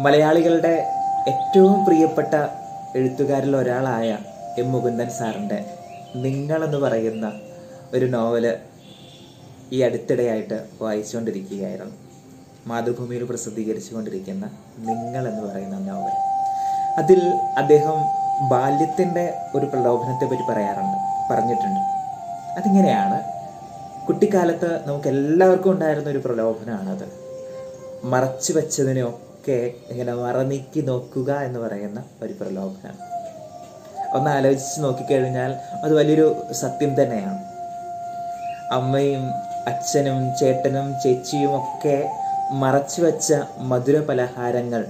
മലയാളികളുടെ ഏറ്റവും പ്രിയപ്പെട്ട എഴുത്തുകാരിൽ ഒരാളായ എം മുകുന്ദൻ സാറിന്റെ നിങ്ങളെന്ന് പറയുന്ന ഒരു നോവൽ ഈ അടുത്തിടെയായിട്ട് വായിച്ചുകൊണ്ടിരിക്കുകയായിരുന്നു. മാതൃഭൂമിയിൽ പ്രസിദ്ധീകരിച്ചുകൊണ്ടിരിക്കുന്ന നിങ്ങൾ എന്ന് പറയുന്ന നോവൽ. അതിൽ അദ്ദേഹം ബാല്യത്തിന്റെ ഒരു പ്രലോഭനത്തെ പറ്റി പറയാറുണ്ട് പറഞ്ഞിട്ടുണ്ട്. അതിങ്ങനെയാണ്. കുട്ടിക്കാലത്ത് നമുക്ക് എല്ലാവർക്കും ഉണ്ടായിരുന്ന ഒരു പ്രലോഭനമാണത്. മറച്ചു വെച്ചതിനെയൊക്കെ ഇങ്ങനെ മറനീക്കി നോക്കുക എന്ന് പറയുന്ന ഒരു പ്രലോഭനം ഒന്ന് ആലോചിച്ച് നോക്കിക്കഴിഞ്ഞാൽ അത് വലിയൊരു സത്യം തന്നെയാണ്. അമ്മയും അച്ഛനും ചേട്ടനും ചേച്ചിയും ഒക്കെ മറച്ചു വെച്ച മധുര പലഹാരങ്ങൾ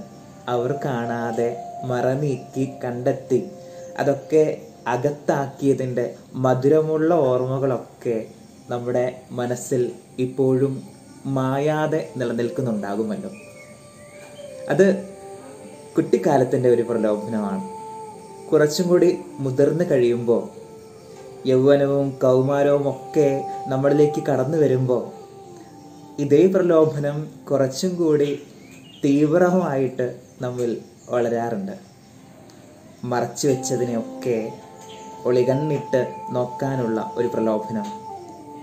അവർ കാണാതെ മറനീക്കി കണ്ടെത്തി. അതൊക്കെ അകത്താക്കിയതിന്റെ മധുരമുള്ള ഓർമ്മകളൊക്കെ നമ്മുടെ മനസ്സിൽ ഇപ്പോഴും മായാതെ നിലനിൽക്കുന്നുണ്ടാകുമല്ലോ. അത് കുട്ടിക്കാലത്തിന്റെ ഒരു പ്രലോഭനമാണ്. കുറച്ചും കൂടി മുതിർന്നു കഴിയുമ്പോൾ യൗവനവും കൗമാരവും ഒക്കെ നമ്മളിലേക്ക് കടന്നു വരുമ്പോൾ ഇതേ പ്രലോഭനം കുറച്ചും കൂടി തീവ്രമായിട്ട് നമ്മിൽ വളരാറുണ്ട്. മറച്ചു വെച്ചതിനെയൊക്കെ ഒളികണ്ണിട്ട് നോക്കാനുള്ള ഒരു പ്രലോഭനം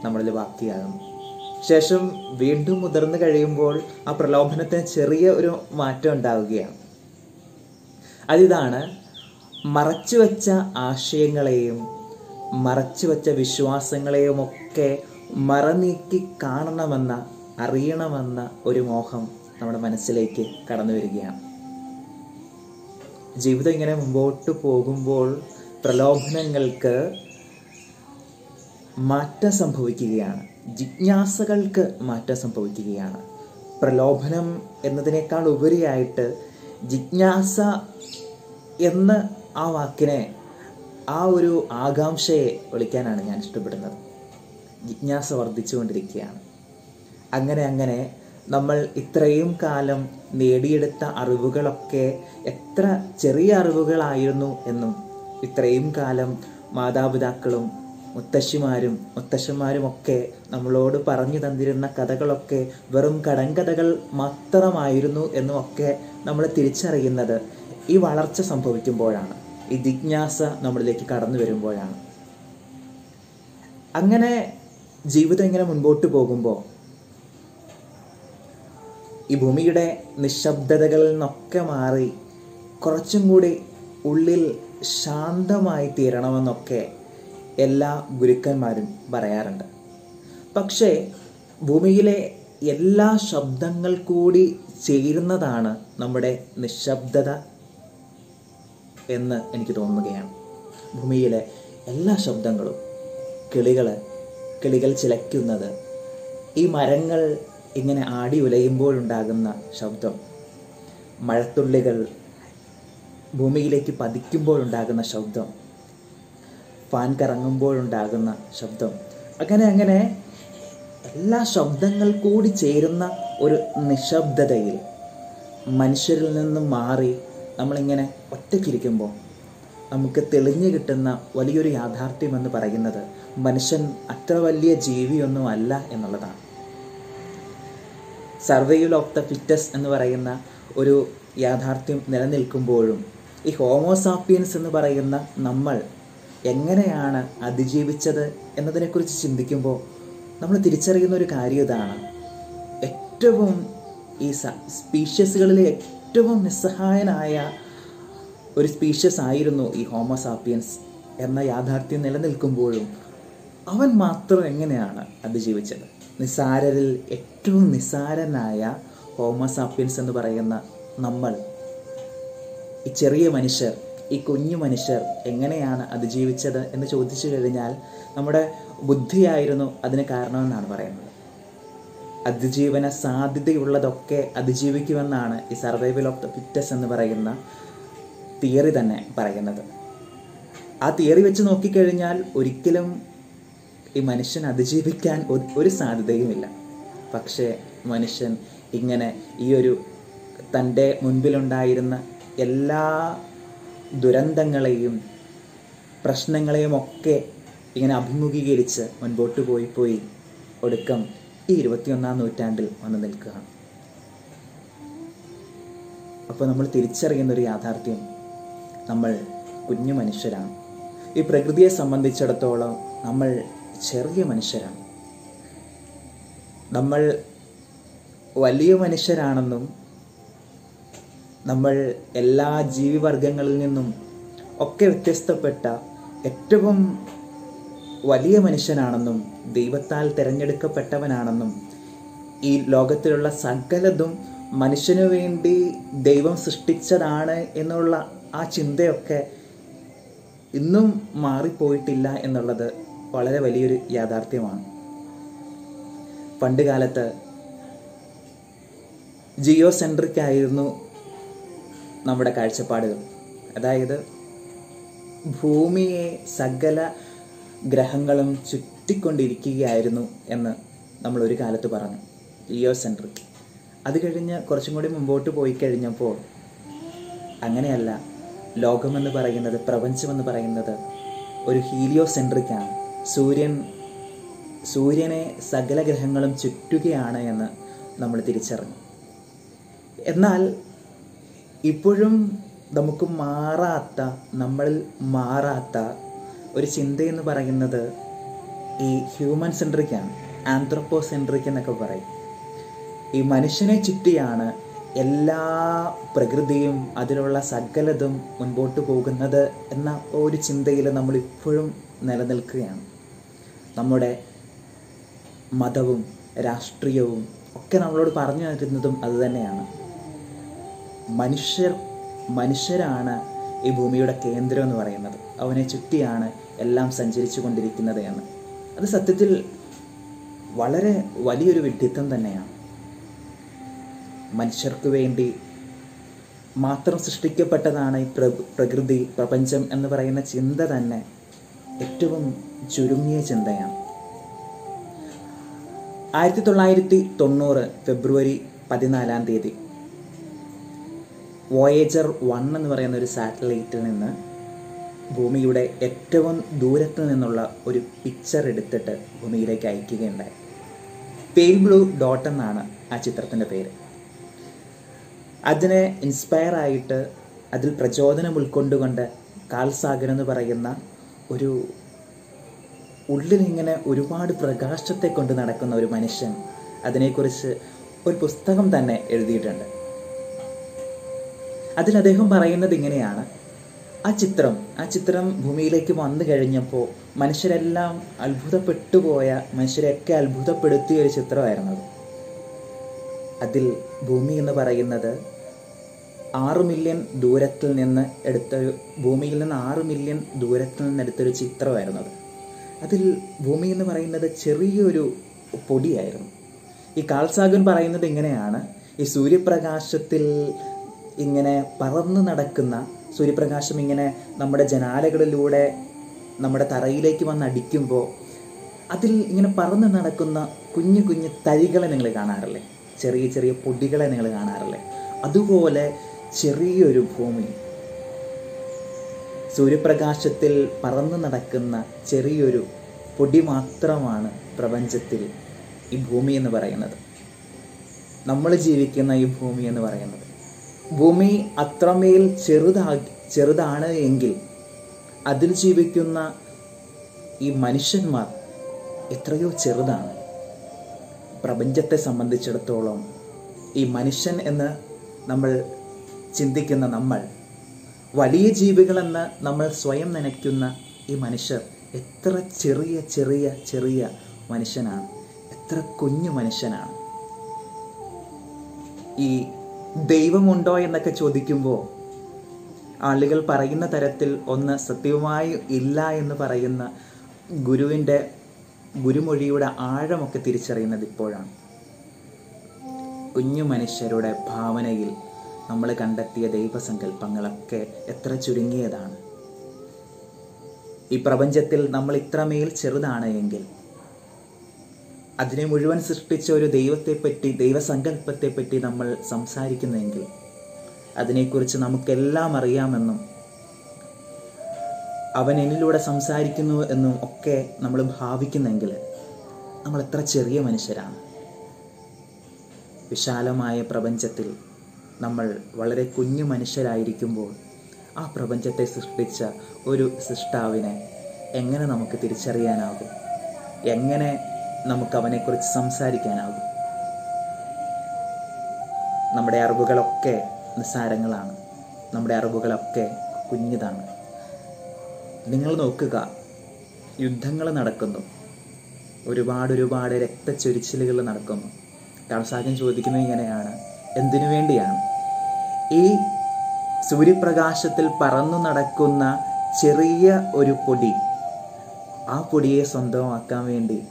നമ്മളിൽ ബാക്കിയാകും ശേഷം വീണ്ടും മുതിർന്നു കഴിയുമ്പോൾ ആ പ്രലോഭനത്തിന് ചെറിയ ഒരു മാറ്റം ഉണ്ടാവുകയാണ്. അതിതാണ് മറച്ചുവെച്ച ആശയങ്ങളെയും മറച്ചുവെച്ച വിശ്വാസങ്ങളെയും ഒക്കെ മറനീക്കി കാണണമെന്ന അറിയണമെന്ന ഒരു മോഹം നമ്മുടെ മനസ്സിലേക്ക് കടന്നു വരികയാണ്. ജീവിതം ഇങ്ങനെ മുമ്പോട്ട് പോകുമ്പോൾ പ്രലോഭനങ്ങൾക്ക് മാറ്റം സംഭവിക്കുകയാണ്. ജിജ്ഞാസകൾക്ക് മാറ്റം സംഭവിക്കുകയാണ്. പ്രലോഭനം എന്നതിനേക്കാൾ ഉപരിയായിട്ട് ജിജ്ഞാസ എന്ന ആ വാക്കിനെ ആ ഒരു ആകാംക്ഷയെ വിളിക്കാനാണ് ഞാൻ ഇഷ്ടപ്പെടുന്നത്. ജിജ്ഞാസ വർദ്ധിച്ചുകൊണ്ടിരിക്കുകയാണ്. അങ്ങനെ അങ്ങനെ നമ്മൾ ഇത്രയും കാലം നേടിയെടുത്ത അറിവുകളൊക്കെ എത്ര ചെറിയ അറിവുകളായിരുന്നു എന്നും ഇത്രയും കാലം മാതാപിതാക്കളും മുത്തശ്ശിമാരും മുത്തശ്ശന്മാരുമൊക്കെ നമ്മളോട് പറഞ്ഞു തന്നിരുന്ന കഥകളൊക്കെ വെറും കടങ്കഥകൾ മാത്രമായിരുന്നു എന്നുമൊക്കെ നമ്മൾ തിരിച്ചറിയുന്നത്. ഈ വളർച്ച സംഭവിക്കുമ്പോഴാണ്. ഈ ജിജ്ഞാസ നമ്മളിലേക്ക് കടന്നു വരുമ്പോഴാണ്. അങ്ങനെ ജീവിതം ഇങ്ങനെ മുൻപോട്ട് പോകുമ്പോൾ ഈ ഭൂമിയുടെ നിശബ്ദതകളിൽ നിന്നൊക്കെ മാറി കുറച്ചും കൂടി ഉള്ളിൽ ശാന്തമായി തീരണമെന്നൊക്കെ എല്ലാ ഗുരുക്കന്മാരും പറയാറുണ്ട്. പക്ഷേ ഭൂമിയിലെ എല്ലാ ശബ്ദങ്ങൾ കൂടി ചേരുന്നതാണ് നമ്മുടെ നിശബ്ദത എന്ന് എനിക്ക് തോന്നുകയാണ്. ഭൂമിയിലെ എല്ലാ ശബ്ദങ്ങളും കിളികൾ കിളികൾ ചിലയ്ക്കുന്നത് ഈ മരങ്ങൾ ഇങ്ങനെ ആടി ഉലയുമ്പോഴുണ്ടാകുന്ന ശബ്ദം മഴത്തുള്ളികൾ ഭൂമിയിലേക്ക് പതിക്കുമ്പോഴുണ്ടാകുന്ന ശബ്ദം ഫാൻ കറങ്ങുമ്പോഴുണ്ടാകുന്ന ശബ്ദം. അങ്ങനെ അങ്ങനെ എല്ലാ ശബ്ദങ്ങൾ കൂടി ചേരുന്ന ഒരു നിശബ്ദതയിൽ മനുഷ്യരിൽ നിന്നും മാറി നമ്മളിങ്ങനെ ഒറ്റയ്ക്കിരിക്കുമ്പോൾ നമുക്ക് തെളിഞ്ഞു കിട്ടുന്ന വലിയൊരു യാഥാർത്ഥ്യം എന്ന് പറയുന്നത് മനുഷ്യൻ അത്ര വലിയ ജീവിയൊന്നും അല്ല എന്നുള്ളതാണ്. സർവൈവൽ ഓഫ് ദ ഫിറ്റസ് എന്ന് പറയുന്ന ഒരു യാഥാർത്ഥ്യം നിലനിൽക്കുമ്പോഴും ഈ ഹോമോസാപ്പിയൻസ് എന്ന് പറയുന്ന നമ്മൾ എങ്ങനെയാണ് അതിജീവിച്ചത് എന്നതിനെക്കുറിച്ച് ചിന്തിക്കുമ്പോൾ നമ്മൾ തിരിച്ചറിയുന്ന ഒരു കാര്യം ഇതാണ്. ഏറ്റവും ഈ സ്പീഷ്യസുകളിലെ ഏറ്റവും നിസ്സഹായനായ ഒരു സ്പീഷ്യസ് ആയിരുന്നു ഈ ഹോമോസാപ്പിയൻസ് എന്ന യാഥാർത്ഥ്യം നിലനിൽക്കുമ്പോഴും അവൻ മാത്രം എങ്ങനെയാണ് അതിജീവിച്ചത്? നിസാരരിൽ ഏറ്റവും നിസാരനായ ഹോമോസാപ്പിയൻസ് എന്ന് പറയുന്ന നമ്മൾ ഈ ചെറിയ മനുഷ്യർ ഈ കുഞ്ഞു മനുഷ്യർ എങ്ങനെയാണ് അതിജീവിച്ചത് എന്ന് ചോദിച്ചു കഴിഞ്ഞാൽ നമ്മുടെ ബുദ്ധിയായിരുന്നു അതിന് കാരണമെന്നാണ് പറയുന്നത്. അതിജീവന സാധ്യതയുള്ളതൊക്കെ അതിജീവിക്കുമെന്നാണ് ഈ സർവൈവൽ ഓഫ് ദ ഫിറ്റസ് എന്ന് പറയുന്ന തിയറി തന്നെ പറയുന്നത്. ആ തിയറി വെച്ച് നോക്കിക്കഴിഞ്ഞാൽ ഒരിക്കലും ഈ മനുഷ്യൻ അതിജീവിക്കാൻ ഒരു സാധ്യതയുമില്ല. പക്ഷേ മനുഷ്യൻ ഇങ്ങനെ ഈ ഒരു തന്റെ മുൻപിലുണ്ടായിരുന്ന എല്ലാ ദുരന്തങ്ങളെയും പ്രശ്നങ്ങളെയും ഒക്കെ ഇങ്ങനെ അഭിമുഖീകരിച്ച് മുൻപോട്ട് പോയി പോയി ഒടുക്കം ഈ ഇരുപത്തിയൊന്നാം നൂറ്റാണ്ടിൽ വന്നു നിൽക്കുകയാണ്. അപ്പോൾ നമ്മൾ തിരിച്ചറിയുന്ന ഒരു യാഥാർത്ഥ്യം നമ്മൾ കുഞ്ഞു മനുഷ്യരാണ്. ഈ പ്രകൃതിയെ സംബന്ധിച്ചിടത്തോളം നമ്മൾ ചെറിയ മനുഷ്യരാണ്. നമ്മൾ വലിയ മനുഷ്യരാണെന്നും നമ്മൾ എല്ലാ ജീവിവർഗങ്ങളിൽ നിന്നും ഒക്കെ വ്യത്യസ്തപ്പെട്ട ഏറ്റവും വലിയ മനുഷ്യനാണെന്നും ദൈവത്താൽ തിരഞ്ഞെടുക്കപ്പെട്ടവനാണെന്നും ഈ ലോകത്തിലുള്ള സകലതും മനുഷ്യനു വേണ്ടി ദൈവം സൃഷ്ടിച്ചതാണ് എന്നുള്ള ആ ചിന്തയൊക്കെ ഇന്നും മാറിപ്പോയിട്ടില്ല എന്നുള്ളത് വളരെ വലിയൊരു യാഥാർത്ഥ്യമാണ്. പണ്ട് കാലത്ത് ജിയോ സെൻട്രിക് ആയിരുന്നു നമ്മുടെ കാഴ്ചപ്പാടുകൾ. അതായത് ഭൂമിയെ സകല ഗ്രഹങ്ങളും ചുറ്റിക്കൊണ്ടിരിക്കുകയായിരുന്നു എന്ന് നമ്മൾ ഒരു കാലത്ത് പറഞ്ഞു. Leo centric. അത് കഴിഞ്ഞ് കുറച്ചും കൂടി മുമ്പോട്ട് പോയി കഴിഞ്ഞപ്പോൾ അങ്ങനെയല്ല ലോകമെന്ന് പറയുന്നത് പ്രപഞ്ചമെന്ന് പറയുന്നത് ഒരു ഹീലിയോ സെൻട്രിക്കാണ് സൂര്യൻ സൂര്യനെ സകല ഗ്രഹങ്ങളും ചുറ്റുകയാണ് എന്ന് നമ്മൾ തിരിച്ചറിഞ്ഞു. എന്നാൽ ഇപ്പോഴും നമുക്ക് മാറാത്ത നമ്മളിൽ മാറാത്ത ഒരു ചിന്തയെന്ന് പറയുന്നത് ഈ ഹ്യൂമൻ സെൻട്രിക്കാണ് ആന്ത്രോപ്പോ സെൻട്രിക് എന്നൊക്കെ പറയും. ഈ മനുഷ്യനെ ചുറ്റിയാണ് എല്ലാ പ്രകൃതിയും അതിലുള്ള സകലതും മുൻപോട്ട് പോകുന്നത് എന്ന ഒരു ചിന്തയിൽ നമ്മൾ ഇപ്പോഴും നിലനിൽക്കുകയാണ്. നമ്മുടെ മതവും രാഷ്ട്രീയവും ഒക്കെ നമ്മളോട് പറഞ്ഞു തരുന്നതും അതുതന്നെയാണ് മനുഷ്യർ മനുഷ്യരാണ് ഈ ഭൂമിയുടെ കേന്ദ്രം എന്ന് പറയുന്നത്. അവനെ ചുറ്റിയാണ് എല്ലാം സഞ്ചരിച്ചു കൊണ്ടിരിക്കുന്നത് എന്ന്. അത് സത്യത്തിൽ വളരെ വലിയൊരു വിഡ്ഢിത്തം തന്നെയാണ്. മനുഷ്യർക്ക് വേണ്ടി മാത്രം സൃഷ്ടിക്കപ്പെട്ടതാണ് ഈ പ്ര- പ്രകൃതി പ്രപഞ്ചം എന്ന് പറയുന്ന ചിന്ത തന്നെ ഏറ്റവും ചുരുങ്ങിയ ചിന്തയാണ്. ആയിരത്തി തൊള്ളായിരത്തി തൊണ്ണൂറ് ഫെബ്രുവരി പതിനാലാം തീയതി വോയേജർ വൺ എന്ന് പറയുന്ന ഒരു സാറ്റലൈറ്റിൽ നിന്ന് ഭൂമിയുടെ ഏറ്റവും ദൂരത്ത് നിന്നുള്ള ഒരു പിക്ചർ എടുത്തിട്ട് ഭൂമിയിലേക്ക് അയക്കുകയുണ്ടായി. പെയിൽ ബ്ലൂ ഡോട്ട് എന്നാണ് ആ ചിത്രത്തിന്റെ പേര്. അതിനെ ഇൻസ്പയർ ആയിട്ട് അതിൽ പ്രചോദനം ഉൾക്കൊണ്ടുകൊണ്ട് കാൽ സാഗർ എന്ന് പറയുന്ന ഒരു ഉള്ളിലിങ്ങനെ ഒരുപാട് പ്രകാശത്തെ കൊണ്ട് നടക്കുന്ന ഒരു മനുഷ്യൻ അതിനെക്കുറിച്ച് ഒരു പുസ്തകം തന്നെ എഴുതിയിട്ടുണ്ട്. അതിൽ അദ്ദേഹം പറയുന്നത് ഇങ്ങനെയാണ്. ആ ചിത്രം ആ ചിത്രം ഭൂമിയിലേക്ക് വന്നു കഴിഞ്ഞപ്പോൾ മനുഷ്യരെല്ലാം അത്ഭുതപ്പെട്ടു പോയ മനുഷ്യരെയൊക്കെ അത്ഭുതപ്പെടുത്തിയ ഒരു ചിത്രമായിരുന്നു അത്. അതിൽ ഭൂമി എന്ന് പറയുന്നത് ആറ് മില്യൺ ദൂരത്തിൽ നിന്ന് എടുത്തൊരു ഭൂമിയിൽ നിന്ന് ആറ് മില്യൺ ദൂരത്തിൽ നിന്ന് എടുത്തൊരു ചിത്രമായിരുന്നു അത്. അതിൽ ഭൂമി എന്ന് പറയുന്നത് ചെറിയൊരു പൊടിയായിരുന്നു. ഈ കാൾസാഗൻ പറയുന്നത് ഇങ്ങനെയാണ്. ഈ സൂര്യപ്രകാശത്തിൽ ഇങ്ങനെ പറന്നു നടക്കുന്ന സൂര്യപ്രകാശം ഇങ്ങനെ നമ്മുടെ ജനാലകളിലൂടെ നമ്മുടെ തറയിലേക്ക് വന്ന് അടിക്കുമ്പോൾ അതിൽ ഇങ്ങനെ പറന്ന് നടക്കുന്ന കുഞ്ഞു കുഞ്ഞു തരികളെ നിങ്ങൾ കാണാറില്ലേ? ചെറിയ ചെറിയ പൊടികളെ നിങ്ങൾ കാണാറില്ലേ? അതുപോലെ ചെറിയൊരു ഭൂമി. സൂര്യപ്രകാശത്തിൽ പറന്നു നടക്കുന്ന ചെറിയൊരു പൊടി മാത്രമാണ് പ്രപഞ്ചത്തിൽ ഈ ഭൂമി എന്ന് പറയുന്നത്. നമ്മൾ ജീവിക്കുന്ന ഈ ഭൂമി എന്ന് പറയുന്നത്. ഭൂമി അത്രമേൽ ചെറുതാ ചെറുതാണ് എങ്കിൽ അതിൽ ജീവിക്കുന്ന ഈ മനുഷ്യന്മാർ എത്രയോ ചെറുതാണ്. പ്രപഞ്ചത്തെ സംബന്ധിച്ചിടത്തോളം ഈ മനുഷ്യൻ എന്ന് നമ്മൾ ചിന്തിക്കുന്ന നമ്മൾ വലിയ ജീവികളെന്ന് നമ്മൾ സ്വയം നനയ്ക്കുന്ന ഈ മനുഷ്യർ എത്ര ചെറിയ ചെറിയ ചെറിയ മനുഷ്യനാണ്. എത്ര കുഞ്ഞു മനുഷ്യനാണ്. ഈ ദൈവമുണ്ടോ എന്നൊക്കെ ചോദിക്കുമ്പോൾ ആളുകൾ പറയുന്ന തരത്തിൽ ഒന്ന് സത്യവുമായി ഇല്ല എന്ന് പറയുന്ന ഗുരുവിന്റെ ഗുരുമൊഴിയുടെ ആഴമൊക്കെ തിരിച്ചറിയുന്നത് ഇപ്പോഴാണ്. കുഞ്ഞു മനുഷ്യരുടെ ഭാവനയിൽ നമ്മൾ കണ്ടെത്തിയ ദൈവസങ്കല്പങ്ങളൊക്കെ എത്ര ചുരുങ്ങിയതാണ്. ഈ പ്രപഞ്ചത്തിൽ നമ്മൾ ഇത്രമേൽ ചെറുതാണ് എങ്കിൽ അതിനെ മുഴുവൻ സൃഷ്ടിച്ച ഒരു ദൈവത്തെപ്പറ്റി ദൈവസങ്കല്പത്തെപ്പറ്റി നമ്മൾ സംസാരിക്കുന്നെങ്കിൽ അതിനെക്കുറിച്ച് നമുക്കെല്ലാം അറിയാമെന്നും അവൻ എന്നിലൂടെ സംസാരിക്കുന്നു എന്നും ഒക്കെ നമ്മൾ ഭാവിക്കുന്നെങ്കിൽ നമ്മൾ എത്ര ചെറിയ മനുഷ്യരാണ്. വിശാലമായ പ്രപഞ്ചത്തിൽ നമ്മൾ വളരെ കുഞ്ഞു മനുഷ്യരായിരിക്കുമ്പോൾ ആ പ്രപഞ്ചത്തെ സൃഷ്ടിച്ച ഒരു സൃഷ്ടാവിനെ എങ്ങനെ നമുക്ക് തിരിച്ചറിയാനാകും? എങ്ങനെ നമുക്ക് അവനെക്കുറിച്ച് സംസാരിക്കാനാകും. നമ്മുടെ അറിവുകളൊക്കെ നിസ്സാരങ്ങളാണ്. നമ്മുടെ അറിവുകളൊക്കെ കുഞ്ഞിതാണ്. നിങ്ങൾ നോക്കുക യുദ്ധങ്ങൾ നടക്കുന്നു. ഒരുപാട് ഒരുപാട് രക്തച്ചൊരിച്ചിലുകൾ നടക്കുന്നു. കാൾസാഗൻ ചോദിക്കുന്നത് ഇങ്ങനെയാണ്. എന്തിനു വേണ്ടിയാണ്? ഈ സൂര്യപ്രകാശത്തിൽ പറന്നു നടക്കുന്ന ചെറിയ ഒരു പൊടി ആ പൊടിയെ സ്വന്തമാക്കാൻ വേണ്ടി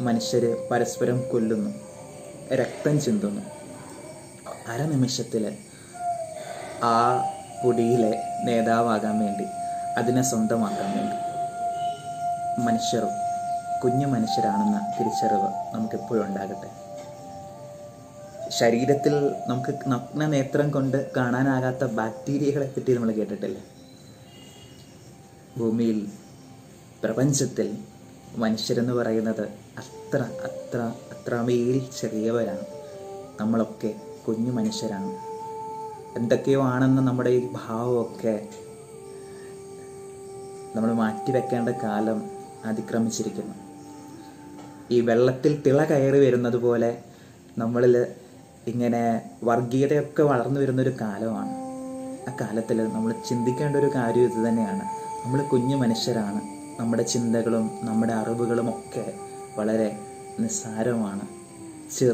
മനുഷ്യർ പരസ്പരം കൊല്ലുന്നു രക്തം ചിന്തുന്നു. അരനിമിഷത്തിൽ ആ പൊടിയിലെ നേതാവാകാൻ വേണ്ടി അതിനെ സ്വന്തമാക്കാൻ വേണ്ടി മനുഷ്യരും കുഞ്ഞു മനുഷ്യരാണെന്ന തിരിച്ചറിവ് നമുക്കെപ്പോഴും ഉണ്ടാകട്ടെ. ശരീരത്തിൽ നമുക്ക് നഗ്ന നേത്രം കൊണ്ട് കാണാനാകാത്ത ബാക്ടീരിയകളെ പറ്റി നമ്മൾ കേട്ടിട്ടില്ല? ഭൂമിയിൽ പ്രപഞ്ചത്തിൽ മനുഷ്യരെന്ന് പറയുന്നത് അത്ര അത്ര അത്രമേൽ ചെറിയവരാണ്. നമ്മളൊക്കെ കുഞ്ഞു മനുഷ്യരാണ്. എന്തൊക്കെയോ ആണെന്ന് നമ്മുടെ ഈ ഭാവമൊക്കെ നമ്മൾ മാറ്റിവെക്കേണ്ട കാലം അതിക്രമിച്ചിരിക്കുന്നു. ഈ വെള്ളത്തിൽ തിള കയറി വരുന്നത് പോലെ നമ്മളിൽ ഇങ്ങനെ വർഗീയതയൊക്കെ വളർന്നു വരുന്നൊരു കാലമാണ്. ആ കാലത്തിൽ നമ്മൾ ചിന്തിക്കേണ്ട ഒരു കാര്യം ഇത് തന്നെയാണ്. നമ്മൾ കുഞ്ഞു മനുഷ്യരാണ്. നമ്മുടെ ചിന്തകളും നമ്മുടെ അറിവുകളും ഒക്കെ വളരെ നിസ്സാരമാണ്